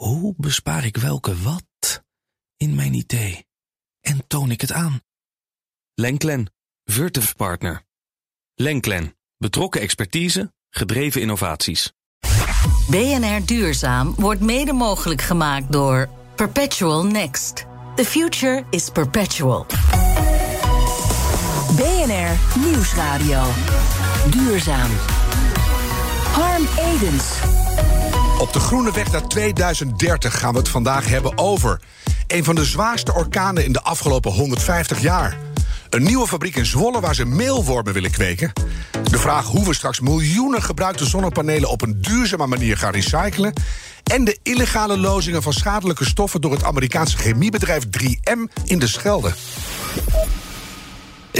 Hoe bespaar ik welke wat in mijn idee? En toon ik het aan? Lenklen, Virtuf Partner. Lenklen, betrokken expertise, gedreven innovaties. BNR Duurzaam wordt mede mogelijk gemaakt door Perpetual Next. The future is perpetual. BNR Nieuwsradio. Duurzaam. Harm Edens. Op de groene weg naar 2030 gaan we het vandaag hebben over een van de zwaarste orkanen in de afgelopen 150 jaar. Een nieuwe fabriek in Zwolle waar ze meelwormen willen kweken. De vraag hoe we straks miljoenen gebruikte zonnepanelen op een duurzame manier gaan recyclen. En de illegale lozingen van schadelijke stoffen door het Amerikaanse chemiebedrijf 3M in de Schelde.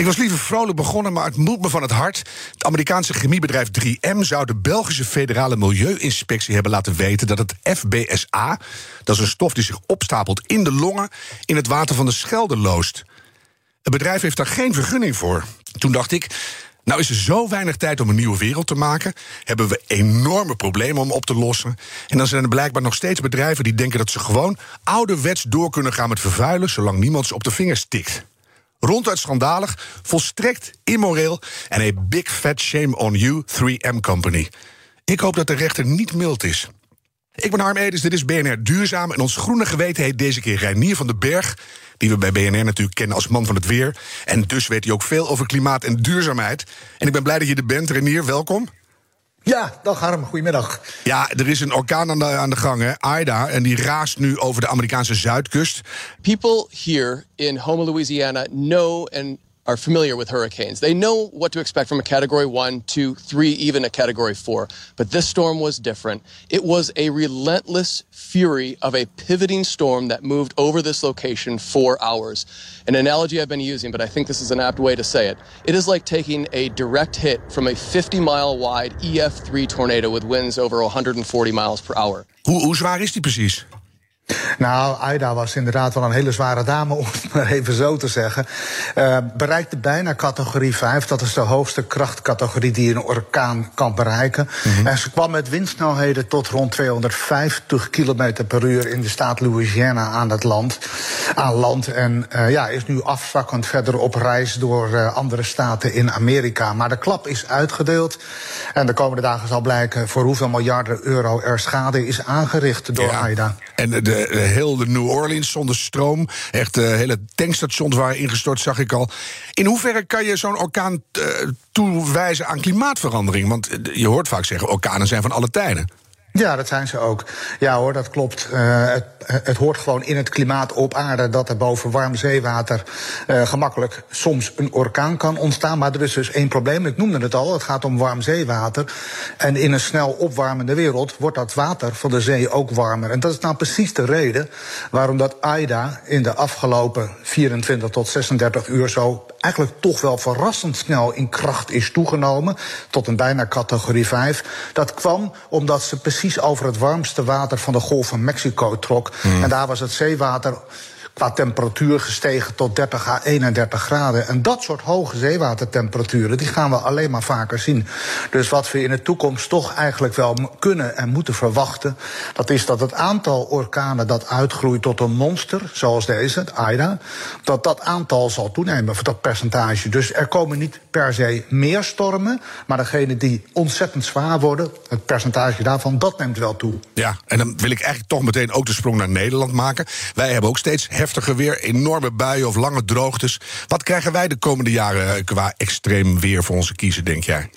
Ik was liever vrolijk begonnen, maar het moet me van het hart. Het Amerikaanse chemiebedrijf 3M zou de Belgische Federale Milieuinspectie hebben laten weten dat het FBSA, dat is een stof die zich opstapelt in de longen, in het water van de Schelde loost. Het bedrijf heeft daar geen vergunning voor. Toen dacht ik, nou is er zo weinig tijd om een nieuwe wereld te maken, hebben we enorme problemen om op te lossen. En dan zijn er blijkbaar nog steeds bedrijven die denken dat ze gewoon ouderwets door kunnen gaan met vervuilen, zolang niemand ze op de vingers tikt. Ronduit schandalig, volstrekt immoreel en een big fat shame on you, 3M Company. Ik hoop dat de rechter niet mild is. Ik ben Harm Edens, dit is BNR Duurzaam. En ons groene geweten heet deze keer Reinier van den Berg. Die we bij BNR natuurlijk kennen als man van het weer. En dus weet hij ook veel over klimaat en duurzaamheid. En ik ben blij dat je er bent, Reinier. Welkom. Ja, dag Harm, goedemiddag. Ja, er is een orkaan aan de, aan de gang, hè, Aida. En die raast nu over de Amerikaanse zuidkust. People here in Houma, Louisiana know and are familiar with hurricanes. They know what to expect from a category one, two, three, even a category four. But this storm was different. It was a relentless fury of a pivoting storm that moved over this location for hours. An analogy I've been using, but I think this is an apt way to say it. It is like taking a direct hit from a 50 mile wide EF3 tornado with winds over 140 miles per hour. Hoe, hoe zwaar is die precies? Nou, Aida was inderdaad wel een hele zware dame, om het maar even zo te zeggen. Uh, bereikte bijna categorie 5. Dat is de hoogste krachtcategorie die een orkaan kan bereiken. Mm -hmm. En ze kwam met windsnelheden tot rond 250 km per uur in de staat Louisiana aan het land. Aan land. En uh, ja, is nu afzakkend verder op reis door uh, andere staten in Amerika. Maar de klap is uitgedeeld. En de komende dagen zal blijken voor hoeveel miljarden euro er schade is aangericht door Ja. Aida. En de, de, heel de New Orleans zonder stroom. Echt de hele tankstations waren ingestort, zag ik al. In hoeverre kan je zo'n orkaan eh, toewijzen aan klimaatverandering? Want eh, je hoort vaak zeggen, orkanen zijn van alle tijden. Ja, dat zijn ze ook. Ja hoor, dat klopt. Uh, het, het, hoort gewoon in het klimaat op aarde dat er boven warm zeewater uh, gemakkelijk soms een orkaan kan ontstaan. Maar er is dus één probleem. Ik noemde het al. Het gaat om warm zeewater. En in een snel opwarmende wereld wordt dat water van de zee ook warmer. En dat is nou precies de reden waarom dat AIDA in de afgelopen 24 tot 36 uur zo eigenlijk toch wel verrassend snel in kracht is toegenomen. Tot een bijna categorie 5. Dat kwam omdat ze precies over het warmste water van de Golf van Mexico trok. Mm. En daar was het zeewater qua temperatuur gestegen tot 30 à 31 graden. En dat soort hoge zeewatertemperaturen, die gaan we alleen maar vaker zien. Dus wat we in de toekomst toch eigenlijk wel kunnen en moeten verwachten, dat is dat het aantal orkanen dat uitgroeit tot een monster, zoals deze, het AIDA, dat dat aantal zal toenemen, voor dat percentage. Dus er komen niet per se meer stormen, maar degene die ontzettend zwaar worden, het percentage daarvan, dat neemt wel toe. Ja, en dan wil ik eigenlijk toch meteen ook de sprong naar Nederland maken. Wij hebben ook steeds heftiger weer, enorme buien of lange droogtes. Wat krijgen wij de komende jaren qua extreem weer voor onze kiezer, denk jij?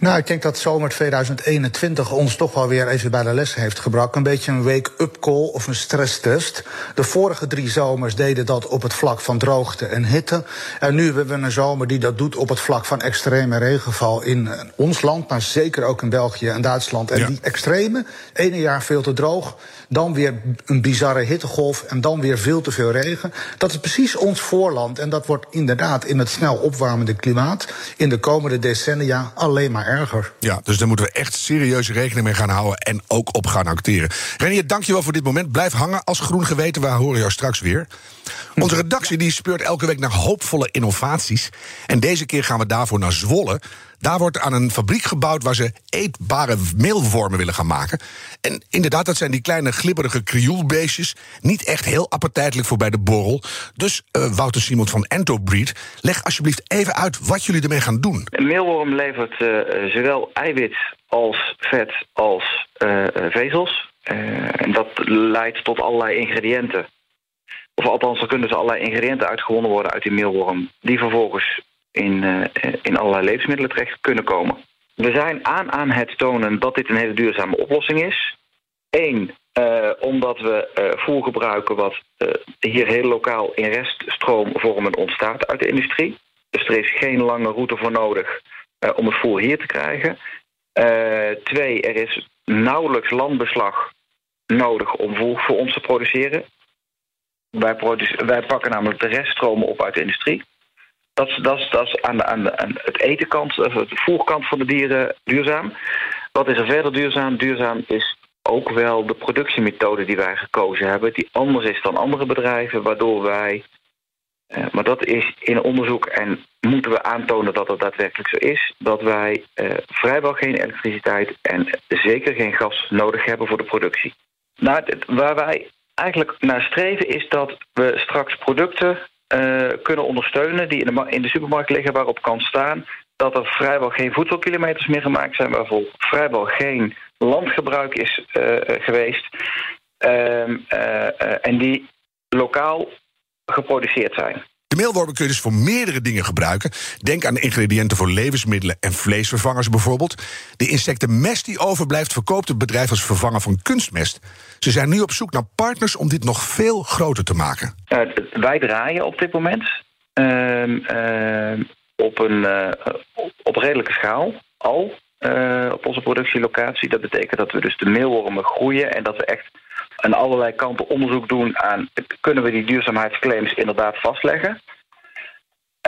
Nou, ik denk dat zomer 2021 ons toch wel weer even bij de les heeft gebracht. Een beetje een wake-up call of een stresstest. De vorige drie zomers deden dat op het vlak van droogte en hitte. En nu hebben we een zomer die dat doet op het vlak van extreme regenval in ons land, maar zeker ook in België en Duitsland. En ja. die extreme, ene jaar veel te droog, dan weer een bizarre hittegolf en dan weer veel te veel regen. Dat is precies ons voorland en dat wordt inderdaad in het snel opwarmende klimaat in de komende decennia alleen maar erger. Ja, dus daar moeten we echt serieus rekening mee gaan houden en ook op gaan acteren. Renier, dankjewel voor dit moment. Blijf hangen als groen geweten. We horen jou straks weer. Onze redactie die speurt elke week naar hoopvolle innovaties. En deze keer gaan we daarvoor naar Zwolle. Daar wordt aan een fabriek gebouwd waar ze eetbare meelwormen willen gaan maken. En inderdaad, dat zijn die kleine glibberige krioelbeestjes. Niet echt heel appetijtelijk voor bij de borrel. Dus uh, Wouter Simon van Entobreed, leg alsjeblieft even uit wat jullie ermee gaan doen. Een meelworm levert uh, zowel eiwit als vet als uh, vezels. en dat leidt tot allerlei ingrediënten. Of althans, er kunnen ze allerlei ingrediënten uitgewonnen worden uit die meelworm. Die vervolgens in, uh, in allerlei levensmiddelen terecht kunnen komen. We zijn aan aan het tonen dat dit een hele duurzame oplossing is. Eén, uh, omdat we uh, voer gebruiken wat hier heel lokaal in reststroomvormen ontstaat uit de industrie. Dus er is geen lange route voor nodig om het voer hier te krijgen. twee, er is nauwelijks landbeslag nodig om voer voor ons te produceren. Wij, wij pakken namelijk de reststromen op uit de industrie. Dat is, dat dat aan, de, aan, het etenkant, of de voerkant van de dieren duurzaam. Wat is er verder duurzaam? Duurzaam is ook wel de productiemethode die wij gekozen hebben, die anders is dan andere bedrijven, waardoor wij. Uh, maar dat is in onderzoek en moeten we aantonen dat het daadwerkelijk zo is, dat wij uh, vrijwel geen elektriciteit en zeker geen gas nodig hebben voor de productie. Nou, waar wij eigenlijk naar streven is dat we straks producten uh, kunnen ondersteunen die in de, in de supermarkt liggen waarop kan staan dat er vrijwel geen voedselkilometers meer gemaakt zijn, waarvoor vrijwel geen landgebruik is uh, geweest uh, en die lokaal geproduceerd zijn. De meelwormen kun je dus voor meerdere dingen gebruiken. Denk aan de ingrediënten voor levensmiddelen en vleesvervangers bijvoorbeeld. De insectenmest die overblijft verkoopt het bedrijf als vervanger van kunstmest. Ze zijn nu op zoek naar partners om dit nog veel groter te maken. Uh, wij draaien op dit moment uh, uh, op een uh, op redelijke schaal al uh, op onze productielocatie. Dat betekent dat we dus de meelwormen groeien en dat we echt aan allerlei kanten onderzoek doen aan kunnen we die duurzaamheidsclaims inderdaad vastleggen.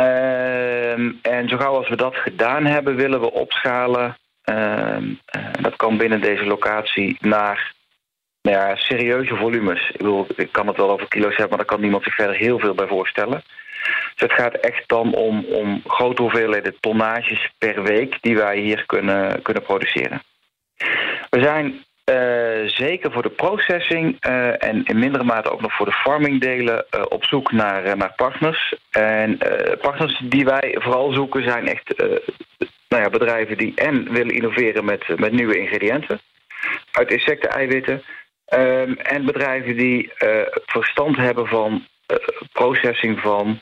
Uh, en zo gauw als we dat gedaan hebben, willen we opschalen. Dat kan binnen deze locatie naar nou ja, serieuze volumes. Ik, bedoel, ik kan het wel over kilo's hebben, maar daar kan niemand zich verder heel veel bij voorstellen. Dus het gaat echt dan om, om grote hoeveelheden tonnages per week die wij hier kunnen, kunnen produceren. We zijn uh, zeker voor de processing uh, en in mindere mate ook nog voor de farmingdelen uh, op zoek naar, naar partners. En partners die wij vooral zoeken zijn echt nou ja, bedrijven die en willen innoveren met, met nieuwe ingrediënten uit insecten-eiwitten. Um, en bedrijven die verstand hebben van processing van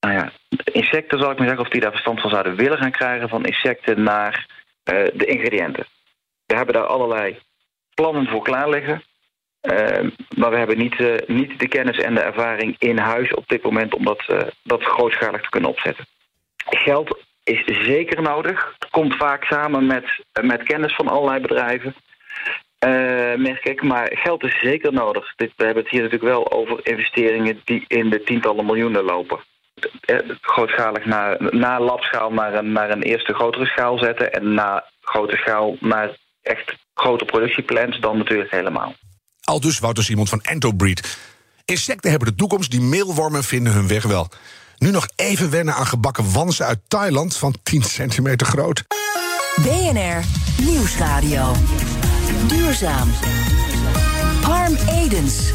nou ja, insecten, zal ik maar zeggen, of die daar verstand van zouden willen gaan krijgen van insecten naar de ingrediënten. We hebben daar allerlei plannen voor klaar liggen. Uh, maar we hebben niet, niet de kennis en de ervaring in huis op dit moment om dat, dat grootschalig te kunnen opzetten. Geld is zeker nodig. Het komt vaak samen met, met kennis van allerlei bedrijven. Merk ik, maar geld is zeker nodig. Dit, we hebben het hier natuurlijk wel over investeringen die in de tientallen miljoenen lopen. Grootschalig naar, na labschaal naar een, naar een eerste grotere schaal zetten en na grote schaal naar echt grote productieplans, dan natuurlijk helemaal. Al dus Wouter Simon van Entobreed. Insecten hebben de toekomst, die meelwormen vinden hun weg wel. Nu nog even wennen aan gebakken wansen uit Thailand van 10 centimeter groot. BNR Nieuwsradio. Duurzaam. Harm Edens.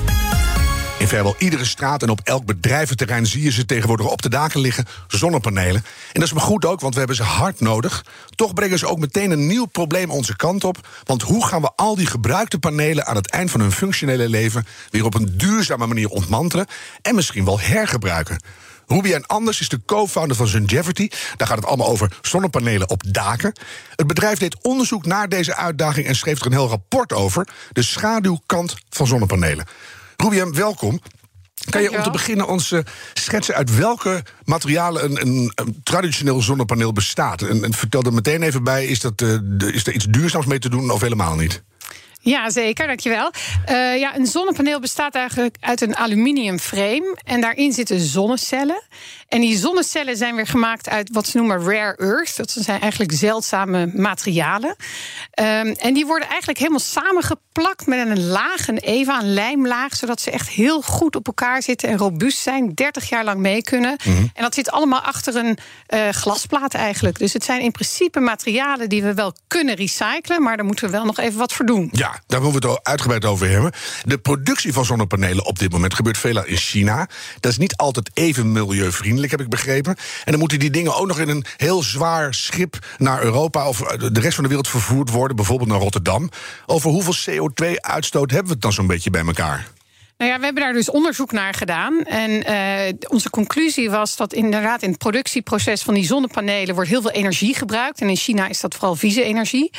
In vrijwel iedere straat en op elk bedrijventerrein zie je ze tegenwoordig op de daken liggen, zonnepanelen. En dat is maar goed ook, want we hebben ze hard nodig. Toch brengen ze ook meteen een nieuw probleem onze kant op. Want hoe gaan we al die gebruikte panelen aan het eind van hun functionele leven weer op een duurzame manier ontmantelen en misschien wel hergebruiken? Ruby Anders is de co-founder van Zungevity. Daar gaat het allemaal over zonnepanelen op daken. Het bedrijf deed onderzoek naar deze uitdaging en schreef er een heel rapport over. De schaduwkant van zonnepanelen. Rubiam, welkom. Kan je om te beginnen ons uh, schetsen uit welke materialen een, een, een traditioneel zonnepaneel bestaat? En, en, vertel er meteen even bij, is, dat, uh, de, is er iets duurzaams mee te doen of helemaal niet? Ja, zeker, dankjewel. Uh, ja, een zonnepaneel bestaat eigenlijk uit een aluminium frame. En daarin zitten zonnecellen. En die zonnecellen zijn weer gemaakt uit wat ze noemen rare earth. Dat zijn eigenlijk zeldzame materialen. Um, en die worden eigenlijk helemaal samengeplakt met een laag, een EVA, een lijmlaag, zodat ze echt heel goed op elkaar zitten en robuust zijn, 30 jaar lang mee kunnen. Mhm. En dat zit allemaal achter een uh, glasplaat eigenlijk. Dus het zijn in principe materialen die we wel kunnen recyclen, maar daar moeten we wel nog even wat voor doen. Ja, daar moeten we het uitgebreid over hebben. De productie van zonnepanelen op dit moment gebeurt veelal in China. Dat is niet altijd even milieuvriendelijk, heb ik begrepen. En dan moeten die dingen ook nog in een heel zwaar schip naar Europa of de rest van de wereld vervoerd worden, bijvoorbeeld naar Rotterdam. Over hoeveel CO2-uitstoot hebben we het dan zo'n beetje bij elkaar? Nou ja, we hebben daar dus onderzoek naar gedaan. En uh, onze conclusie was dat inderdaad in het productieproces van die zonnepanelen wordt heel veel energie gebruikt. En in China is dat vooral vieze energie.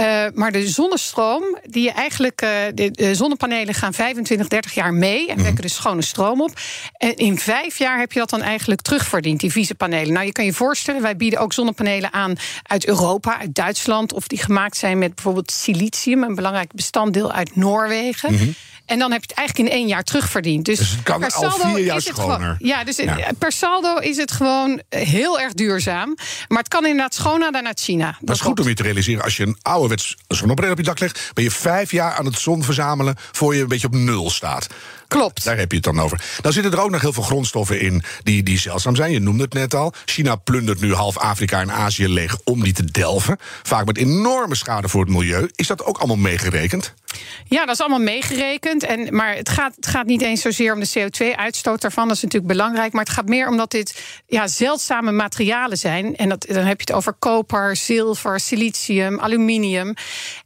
Uh, maar de zonnestroom, die je eigenlijk. Uh, de, de, zonnepanelen gaan 25, 30 jaar mee en mhm. wekken dus schone stroom op. En in vijf jaar heb je dat dan eigenlijk terugverdiend, die vieze panelen. Nou, je kan je voorstellen, wij bieden ook zonnepanelen aan uit Europa, uit Duitsland, of die gemaakt zijn met bijvoorbeeld silicium, een belangrijk bestanddeel uit Noorwegen. Mm en dan heb je het eigenlijk in één jaar terugverdiend. Dus, dus het kan per saldo al vier jaar schoner. Gewoon, ja, dus per saldo is het gewoon heel erg duurzaam. Maar het kan inderdaad schoner dan uit China. Dat, dat is goed om je te realiseren. Als je een ouderwets zonnepaneel op je dak legt... ben je vijf jaar aan het zon verzamelen... voor je een beetje op nul staat. Klopt. Daar heb je het dan over. Dan zitten er ook nog heel veel grondstoffen in die, die zeldzaam zijn. Je noemde het net al. China plundert nu half Afrika en Azië leeg om die te delven. Vaak met enorme schade voor het milieu. Is dat ook allemaal meegerekend? Ja, dat is allemaal meegerekend. En, maar het gaat, het gaat niet eens zozeer om de CO2-uitstoot daarvan. Dat is natuurlijk belangrijk. Maar het gaat meer omdat dit ja, zeldzame materialen zijn. En dat, dan heb je het over koper, zilver, silicium, aluminium.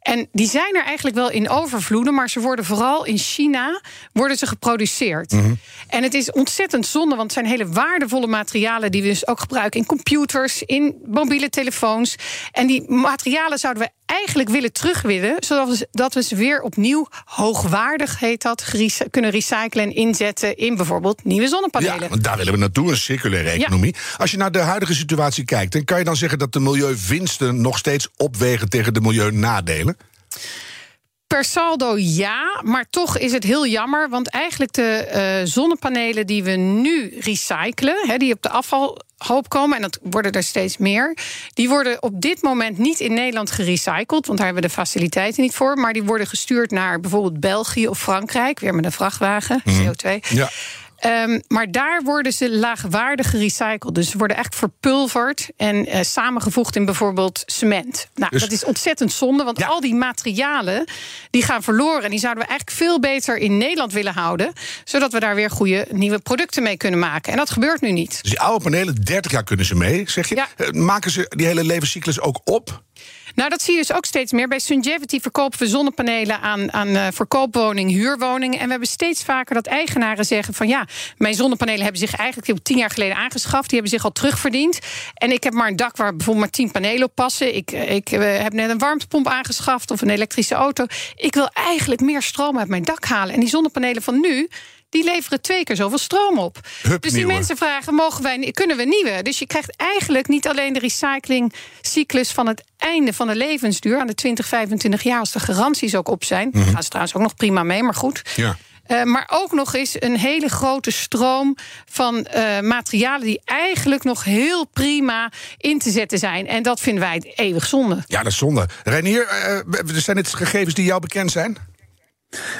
En die zijn er eigenlijk wel in overvloeden. Maar ze worden vooral in China worden ze geproduceerd. Mhm. En het is ontzettend zonde, want het zijn hele waardevolle materialen die we dus ook gebruiken in computers, in mobiele telefoons. En die materialen zouden we eigenlijk willen terugwinnen, zodat we, dat we ze weer opnieuw hoogwaardig heet dat, kunnen recyclen en inzetten in bijvoorbeeld nieuwe zonnepanelen. Ja, daar willen we naartoe, een circulaire economie. Als je naar de huidige situatie kijkt, dan kan je dan zeggen dat de milieuwinsten nog steeds opwegen tegen de milieunadelen? Per saldo ja, maar toch is het heel jammer. Want eigenlijk de uh, zonnepanelen die we nu recyclen, die op de afvalhoop komen, en dat worden er steeds meer, die worden op dit moment niet in Nederland gerecycled, want daar hebben we de faciliteiten niet voor. Maar die worden gestuurd naar bijvoorbeeld België of Frankrijk, weer met een vrachtwagen, mhm. CO2. Ja. Um, maar daar worden ze laagwaardig gerecycled. Dus ze worden echt verpulverd en uh, samengevoegd in bijvoorbeeld cement. Nou, dus, dat is ontzettend zonde, want al die materialen die gaan verloren. En die zouden we eigenlijk veel beter in Nederland willen houden, zodat we daar weer goede nieuwe producten mee kunnen maken. En dat gebeurt nu niet. Dus die oude panelen, 30 jaar kunnen ze mee, zeg je. Ja. Eh, maken ze die hele levenscyclus ook op? Nou, dat zie je dus ook steeds meer. Bij Sungevity verkopen we zonnepanelen aan, aan uh, verkoopwoningen, huurwoningen. En we hebben steeds vaker dat eigenaren zeggen van ja, mijn zonnepanelen hebben zich eigenlijk tien jaar geleden aangeschaft. Die hebben zich al terugverdiend. En ik heb maar een dak waar bijvoorbeeld maar tien panelen op passen. Ik, eh, ik uh, heb net een warmtepomp aangeschaft of een elektrische auto. Ik wil eigenlijk meer stroom uit mijn dak halen. En die zonnepanelen van nu, die leveren twee keer zoveel stroom op. dus die mensen vragen: mogen wij, kunnen we nieuwe? Dus je krijgt eigenlijk niet alleen de recyclingcyclus van het einde van de levensduur aan de 20, 25 jaar, als de garanties ook op zijn. Mm Gaan ze trouwens ook nog prima mee, maar goed. Ja. Uh, maar ook nog eens een hele grote stroom van uh, materialen die eigenlijk nog heel prima in te zetten zijn. En dat vinden wij eeuwig zonde. Ja, dat is zonde. Renier, uh, zijn het gegevens die jou bekend zijn?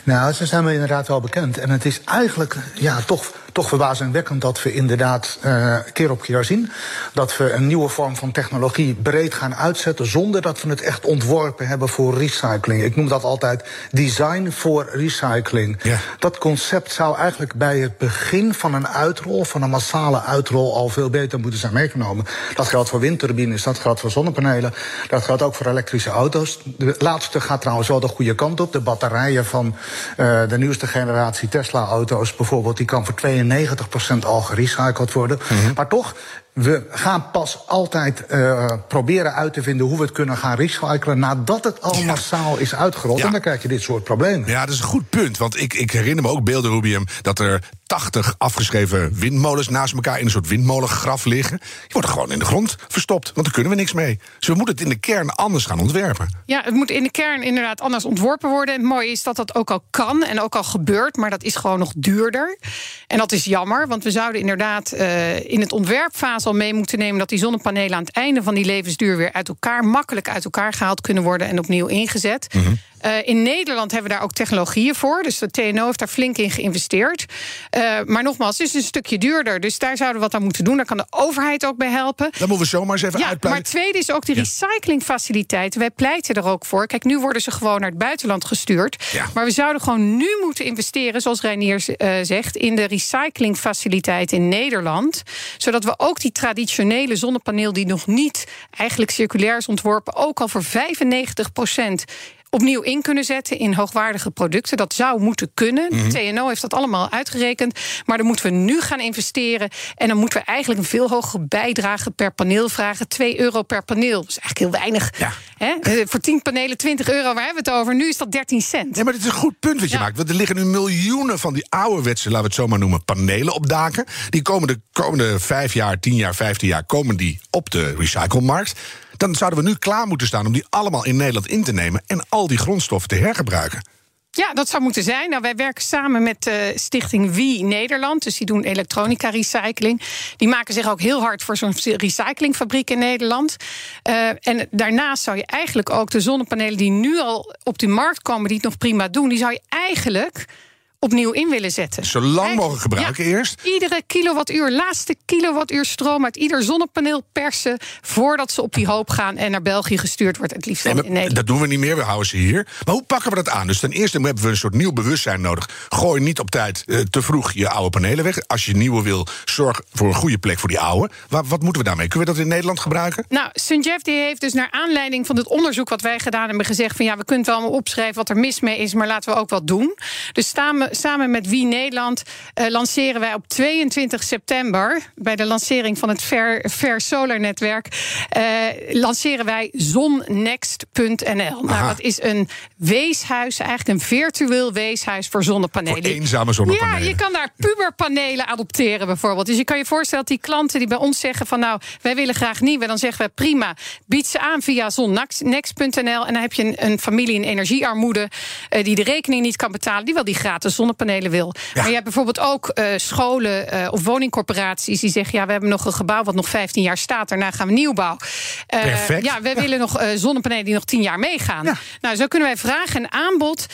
Nou, ze zijn me inderdaad wel bekend. En het is eigenlijk ja, toch toch verbazingwekkend dat we inderdaad uh, keer op keer zien dat we een nieuwe vorm van technologie breed gaan uitzetten zonder dat we het echt ontworpen hebben voor recycling. Ik noem dat altijd design voor recycling. Ja. Dat concept zou eigenlijk bij het begin van een uitrol, van een massale uitrol, al veel beter moeten zijn meegenomen. Dat geldt voor windturbines, dat geldt voor zonnepanelen, dat geldt ook voor elektrische auto's. De laatste gaat trouwens wel de goede kant op. De batterijen van uh, de nieuwste generatie Tesla-auto's bijvoorbeeld, die kan voor 92% al gerecycled worden. Mhm. Maar toch, we gaan pas altijd uh, proberen uit te vinden hoe we het kunnen gaan recyclen nadat het al massaal is uitgerold. Ja. En dan krijg je dit soort problemen. Ja, dat is een goed punt. Want ik, ik herinner me ook beelden, Rubium, dat er 80 afgeschreven windmolens naast elkaar in een soort windmolengraf liggen. Die worden gewoon in de grond verstopt, want daar kunnen we niks mee. Dus we moeten het in de kern anders gaan ontwerpen. Ja, het moet in de kern inderdaad anders ontworpen worden. Het mooie is dat dat ook al kan en ook al gebeurt, maar dat is gewoon nog duurder. En dat is jammer, want we zouden inderdaad uh, in het ontwerpfase al mee moeten nemen dat die zonnepanelen aan het einde van die levensduur weer uit elkaar, makkelijk uit elkaar gehaald kunnen worden en opnieuw ingezet. Mm uh, in Nederland hebben we daar ook technologieën voor. Dus de TNO heeft daar flink in geïnvesteerd. Uh, maar nogmaals, het is een stukje duurder. Dus daar zouden we wat aan moeten doen. Daar kan de overheid ook bij helpen. Dan moeten we zomaar eens even ja, uitpleiten. Maar tweede is ook de recyclingfaciliteiten. Wij pleiten er ook voor. Kijk, nu worden ze gewoon naar het buitenland gestuurd. Ja. Maar we zouden gewoon nu moeten investeren, zoals Reinier uh, zegt, in de recyclingfaciliteit in Nederland. Zodat we ook die traditionele zonnepaneel, die nog niet eigenlijk circulair is ontworpen, ook al voor 95 procent opnieuw in kunnen zetten in hoogwaardige producten. Dat zou moeten kunnen. Mhm. TNO heeft dat allemaal uitgerekend. Maar dan moeten we nu gaan investeren. En dan moeten we eigenlijk een veel hogere bijdrage per paneel vragen. 2 euro per paneel. Dat is eigenlijk heel weinig. Ja. Eh, voor 10 panelen 20 euro, waar hebben we het over? Nu is dat 13 cent. Ja, maar dit is een goed punt wat je maakt. Want er liggen nu miljoenen van die ouderwetse, laten we het zo maar noemen, panelen op daken. Die komen de komende 5 jaar, 10 jaar, 15 jaar komen die op de recyclemarkt dan zouden we nu klaar moeten staan om die allemaal in Nederland in te nemen en al die grondstoffen te hergebruiken. Ja, dat zou moeten zijn. Nou, wij werken samen met de uh, stichting Wie Nederland. Dus die doen elektronica recycling. Die maken zich ook heel hard voor zo'n recyclingfabriek in Nederland. Uh, en daarnaast zou je eigenlijk ook de zonnepanelen die nu al op de markt komen, die het nog prima doen, die zou je eigenlijk opnieuw in willen zetten. Zo lang mogelijk gebruiken eerst? Iedere kilowattuur, laatste kilowattuur stroom uit ieder zonnepaneel persen... voordat ze op die hoop gaan en naar België gestuurd wordt. Het liefst nee, in Nederland. Dat doen we niet meer, we houden ze hier. Maar hoe pakken we dat aan? Dus ten eerste hebben we een soort nieuw bewustzijn nodig. Gooi niet op tijd uh, te vroeg je oude panelen weg. Als je nieuwe wil, zorg voor een goede plek voor die oude. Wat, wat moeten we daarmee? Kunnen we dat in Nederland gebruiken? Nou, Sunjev die heeft dus naar aanleiding van het onderzoek... wat wij gedaan hebben gezegd van... ja, we kunnen wel allemaal opschrijven wat er mis mee is... maar laten we ook wat doen. Dus staan we samen met Wie Nederland uh, lanceren wij op 22 september... bij de lancering van het Fair, Fair Solar Netwerk... Uh, lanceren wij zonnext.nl. Nou, dat is een weeshuis, eigenlijk een virtueel weeshuis voor zonnepanelen. Voor eenzame zonnepanelen. Ja, je kan daar puberpanelen adopteren bijvoorbeeld. Dus je kan je voorstellen dat die klanten die bij ons zeggen van... nou, wij willen graag nieuwe, dan zeggen we prima. Bied ze aan via zonnext.nl en dan heb je een, een familie in energiearmoede... Uh, die de rekening niet kan betalen, die wel die gratis zonnepanelen wil. Maar je hebt bijvoorbeeld ook uh, scholen uh, of woningcorporaties die zeggen: ja, we hebben nog een gebouw wat nog 15 jaar staat, daarna gaan we nieuwbouw. Uh, Perfect. Ja, we willen nog zonnepanelen die nog 10 jaar meegaan. Ja. Nou, zo kunnen wij vraag en aanbod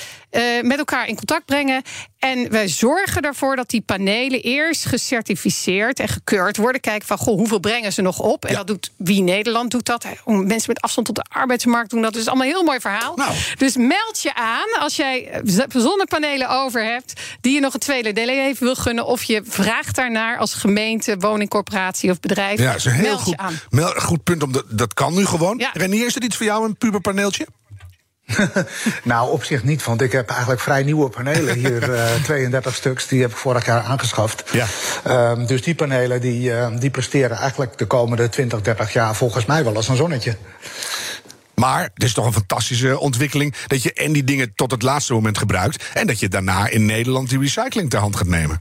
met elkaar in contact brengen. En wij zorgen ervoor dat die panelen eerst gecertificeerd en gekeurd worden. Kijken van goh, hoeveel brengen ze nog op? En dat doet wie Nederland doet dat. Mensen met afstand tot de arbeidsmarkt doen dat. Dat is allemaal een heel mooi verhaal. Nou. Dus meld je aan als jij zonnepanelen over hebt die je nog een tweede deel wil gunnen. Of je vraagt daarnaar als gemeente, woningcorporatie of bedrijf. Ja, dat is een heel goed, goed punt. Om dat kan nu gewoon. Ja. Renier, is er iets voor jou, een puberpaneeltje? nou, op zich niet, want ik heb eigenlijk vrij nieuwe panelen hier, uh, 32 stuks, die heb ik vorig jaar aangeschaft. Ja. Um, dus die panelen die, uh, die presteren eigenlijk de komende 20, 30 jaar volgens mij wel als een zonnetje. Maar het is toch een fantastische ontwikkeling dat je en die dingen tot het laatste moment gebruikt. En dat je daarna in Nederland die recycling ter hand gaat nemen.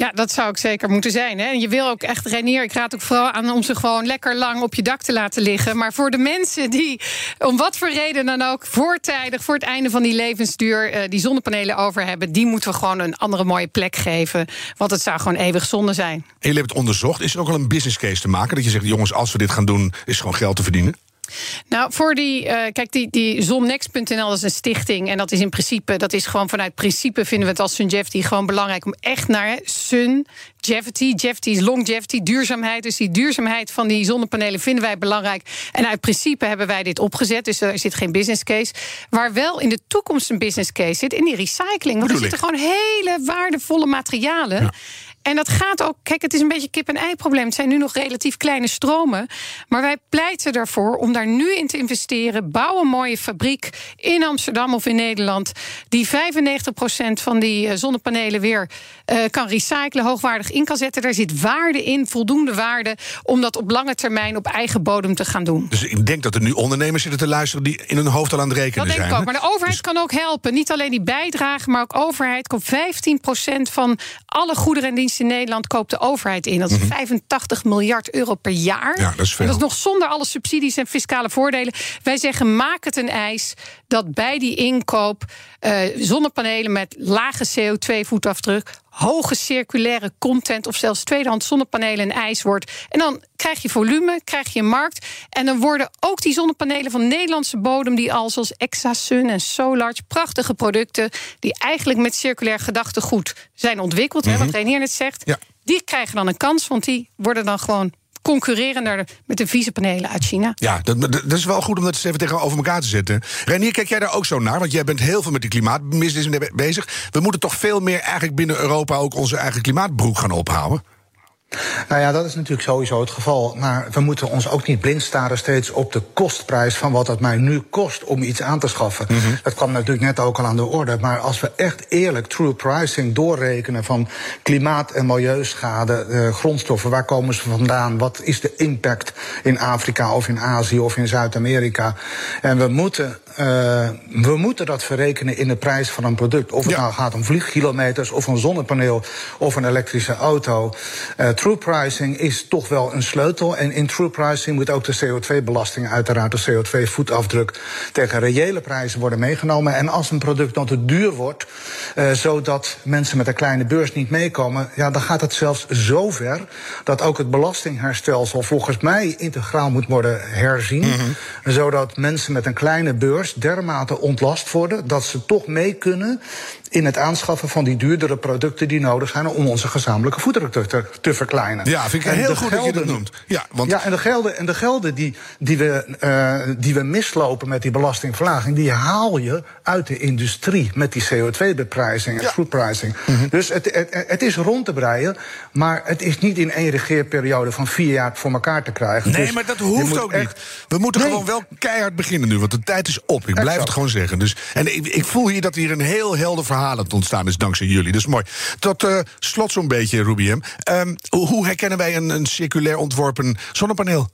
Ja, dat zou ik zeker moeten zijn. Hè. je wil ook echt Renier. Ik raad ook vooral aan om ze gewoon lekker lang op je dak te laten liggen. Maar voor de mensen die om wat voor reden dan ook voortijdig, voor het einde van die levensduur, uh, die zonnepanelen over hebben, die moeten we gewoon een andere mooie plek geven. Want het zou gewoon eeuwig zonde zijn. En jullie hebben het onderzocht. Is er ook al een business case te maken? Dat je zegt, jongens, als we dit gaan doen, is gewoon geld te verdienen? Nou, voor die, uh, kijk, die, die zonnext.nl is een stichting. En dat is in principe, dat is gewoon vanuit principe vinden we het als Sunjevity gewoon belangrijk om echt naar Sun, Jevity, Jevity is longevity, duurzaamheid. Dus die duurzaamheid van die zonnepanelen vinden wij belangrijk. En uit principe hebben wij dit opgezet. Dus er zit geen business case. Waar wel in de toekomst een business case zit, in die recycling. Want er zitten gewoon hele waardevolle materialen. En dat gaat ook, kijk, het is een beetje kip-en-ei probleem. Het zijn nu nog relatief kleine stromen. Maar wij pleiten ervoor om daar nu in te investeren. Bouw een mooie fabriek in Amsterdam of in Nederland. Die 95% van die eh, zonnepanelen weer uh, kan recyclen, hoogwaardig in kan zetten. Daar zit waarde in, voldoende waarde, om dat op lange termijn op eigen bodem te gaan doen. Dus ik denk dat er nu ondernemers zitten te luisteren die in hun hoofd al aan het rekenen dat zijn. denk ik ook. Maar de overheid dus... kan ook helpen. Niet alleen die bijdrage, maar ook overheid. Komt 15% van alle goederen en diensten in Nederland koopt de overheid in. Dat is 85 mhm. miljard euro per jaar. Ja, dat is veel. En dat is nog zonder alle subsidies en fiscale voordelen. Wij zeggen: maak het een eis dat bij die inkoop uh, zonnepanelen met lage CO2-voetafdruk hoge circulaire content of zelfs tweedehands zonnepanelen en ijs wordt. En dan krijg je volume, krijg je markt. En dan worden ook die zonnepanelen van Nederlandse bodem, die al zoals Exasun en Solarge, prachtige producten, die eigenlijk met circulair gedachtegoed zijn ontwikkeld, mm -hmm. hè, wat mhm. Renier net zegt. Ja. Die krijgen dan een kans, want die worden dan gewoon concurreren met de vieze panelen uit China. Ja, dat, dat, is wel goed om dat eens even tegenover elkaar te zetten. Renier, kijk jij daar ook zo naar? Want jij bent heel veel met die klimaatbusiness bezig. We moeten toch veel meer eigenlijk binnen Europa ook onze eigen klimaatbroek gaan ophouden? Nou ja, dat is natuurlijk sowieso het geval. Maar we moeten ons ook niet blind staren steeds op de kostprijs van wat het mij nu kost om iets aan te schaffen. Mm -hmm. Dat kwam natuurlijk net ook al aan de orde. Maar als we echt eerlijk true pricing doorrekenen van klimaat- en milieuschade, eh, grondstoffen, waar komen ze vandaan? Wat is de impact in Afrika of in Azië of in Zuid-Amerika? En we moeten uh, we moeten dat verrekenen in de prijs van een product. Of het ja. nou gaat om vliegkilometers, of een zonnepaneel, of een elektrische auto. Uh, true pricing is toch wel een sleutel. En in true pricing moet ook de CO2-belasting, uiteraard de CO2-voetafdruk, tegen reële prijzen worden meegenomen. En als een product dan te duur wordt, uh, zodat mensen met een kleine beurs niet meekomen, ja, dan gaat het zelfs zo ver dat ook het belastingherstelsel volgens mij integraal moet worden herzien. Mm -hmm. Zodat mensen met een kleine beurs dermate ontlast worden dat ze toch mee kunnen in het aanschaffen van die duurdere producten die nodig zijn om onze gezamenlijke voetdruk te, te verkleinen. Ja, vind ik heel goed gelden, dat je dat noemt. Ja, want... ja en de gelden, en de gelden die, die, we, uh, die we mislopen met die belastingverlaging, die haal je uit de industrie met die CO2-beprijzing en ja. foodpricing. Mm -hmm. Dus het, het, het, is rond te breien, maar het is niet in één regeerperiode van vier jaar voor elkaar te krijgen. Nee, dus maar dat hoeft ook echt... niet. We moeten nee. gewoon wel keihard beginnen nu, want de tijd is op. Ik blijf het gewoon zeggen. Dus, en ik, ik voel hier dat hier een heel helder verhaal aan het ontstaan is dankzij jullie. Dat is mooi. Tot uh, slot zo'n beetje, Rubiem. Um, hoe herkennen wij een, een circulair ontworpen zonnepaneel?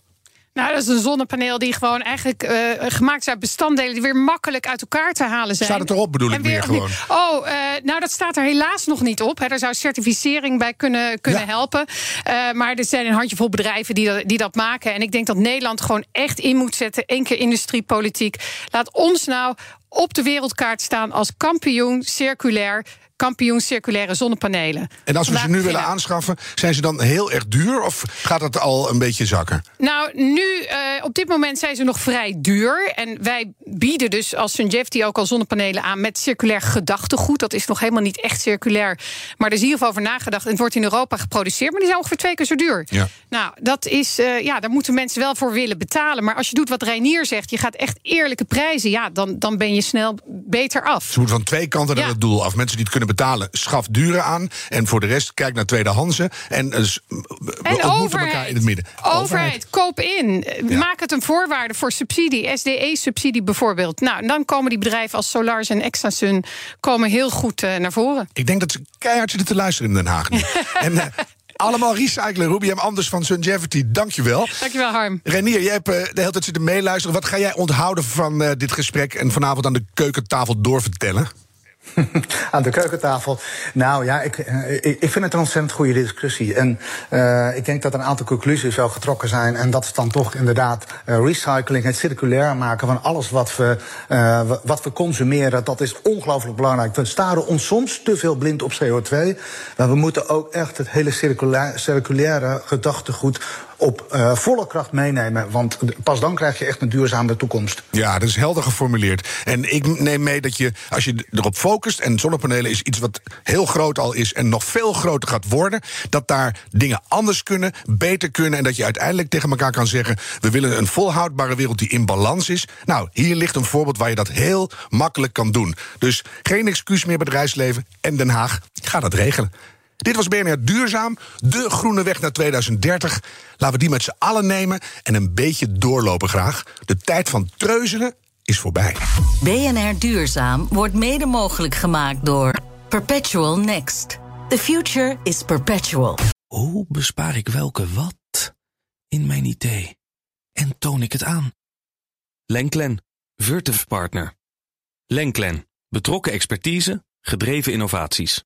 Nou, dat is een zonnepaneel die gewoon eigenlijk uh, gemaakt is uit bestanddelen die weer makkelijk uit elkaar te halen zijn. Staat het erop, bedoel ik meer gewoon? Oh, uh, nou, dat staat er helaas nog niet op. Hè. Daar zou certificering bij kunnen, kunnen ja. helpen. Uh, maar er zijn een handjevol bedrijven die dat, die dat maken. En ik denk dat Nederland gewoon echt in moet zetten. Eén keer industriepolitiek. Laat ons nou op de wereldkaart staan als kampioen circulair kampioen circulaire zonnepanelen. En als we ze nu willen aanschaffen, zijn ze dan heel erg duur of gaat het al een beetje zakken? Nou, nu uh, op dit moment zijn ze nog vrij duur. En wij bieden dus als Sunjefti ook al zonnepanelen aan met circulair gedachtegoed. Dat is nog helemaal niet echt circulair. Maar er is in ieder geval over nagedacht. En het wordt in Europa geproduceerd, maar die zijn ongeveer twee keer zo duur. Ja. Nou, dat is, uh, ja, daar moeten mensen wel voor willen betalen. Maar als je doet wat Reinier zegt, je gaat echt eerlijke prijzen, ja, dan, dan ben je snel beter af. Ze moeten van twee kanten naar het doel af. Mensen die het kunnen betalen, schaf duren aan. En voor de rest, kijk naar tweedehandse. En, uh, en overheid, elkaar in het midden. Overheid, overheid. koop in. Ja. Maak het een voorwaarde voor subsidie. SDE-subsidie bijvoorbeeld. Nou, dan komen die bedrijven als Solars en Exasun komen heel goed uh, naar voren. Ik denk dat ze keihard zitten te luisteren in Den Haag. en uh, allemaal recyclen. Rubiam Anders van Sungevity, dankjewel. Dankjewel, Harm. Renier, jij hebt de hele tijd zitten meeluisteren. Wat ga jij onthouden van dit gesprek... en vanavond aan de keukentafel doorvertellen? aan de keukentafel. Nou ja, ik, ik, ik vind het een ontzettend goede discussie. En uh, ik denk dat een aantal conclusies wel getrokken zijn. En dat is dan toch inderdaad uh, recycling, het circulair maken van alles wat we, uh, wat we consumeren. Dat is ongelooflijk belangrijk. We staren ons soms te veel blind op CO2. Maar we moeten ook echt het hele circulaire gedachtegoed op uh, volle kracht meenemen. Want pas dan krijg je echt een duurzame toekomst. Ja, dat is helder geformuleerd. En ik neem mee dat je, als je erop focust... en zonnepanelen is iets wat heel groot al is... en nog veel groter gaat worden... dat daar dingen anders kunnen, beter kunnen... en dat je uiteindelijk tegen elkaar kan zeggen... we willen een volhoudbare wereld die in balans is. Nou, hier ligt een voorbeeld waar je dat heel makkelijk kan doen. Dus geen excuus meer bedrijfsleven en Den Haag. Ga dat regelen. Dit was BNR Duurzaam, de groene weg naar 2030. Laten we die met z'n allen nemen en een beetje doorlopen graag. De tijd van treuzelen is voorbij. BNR Duurzaam wordt mede mogelijk gemaakt door Perpetual Next. The future is perpetual. Hoe bespaar ik welke wat in mijn idee? En toon ik het aan? Lenklen, Virtuf Partner. Lenklen, betrokken expertise, gedreven innovaties.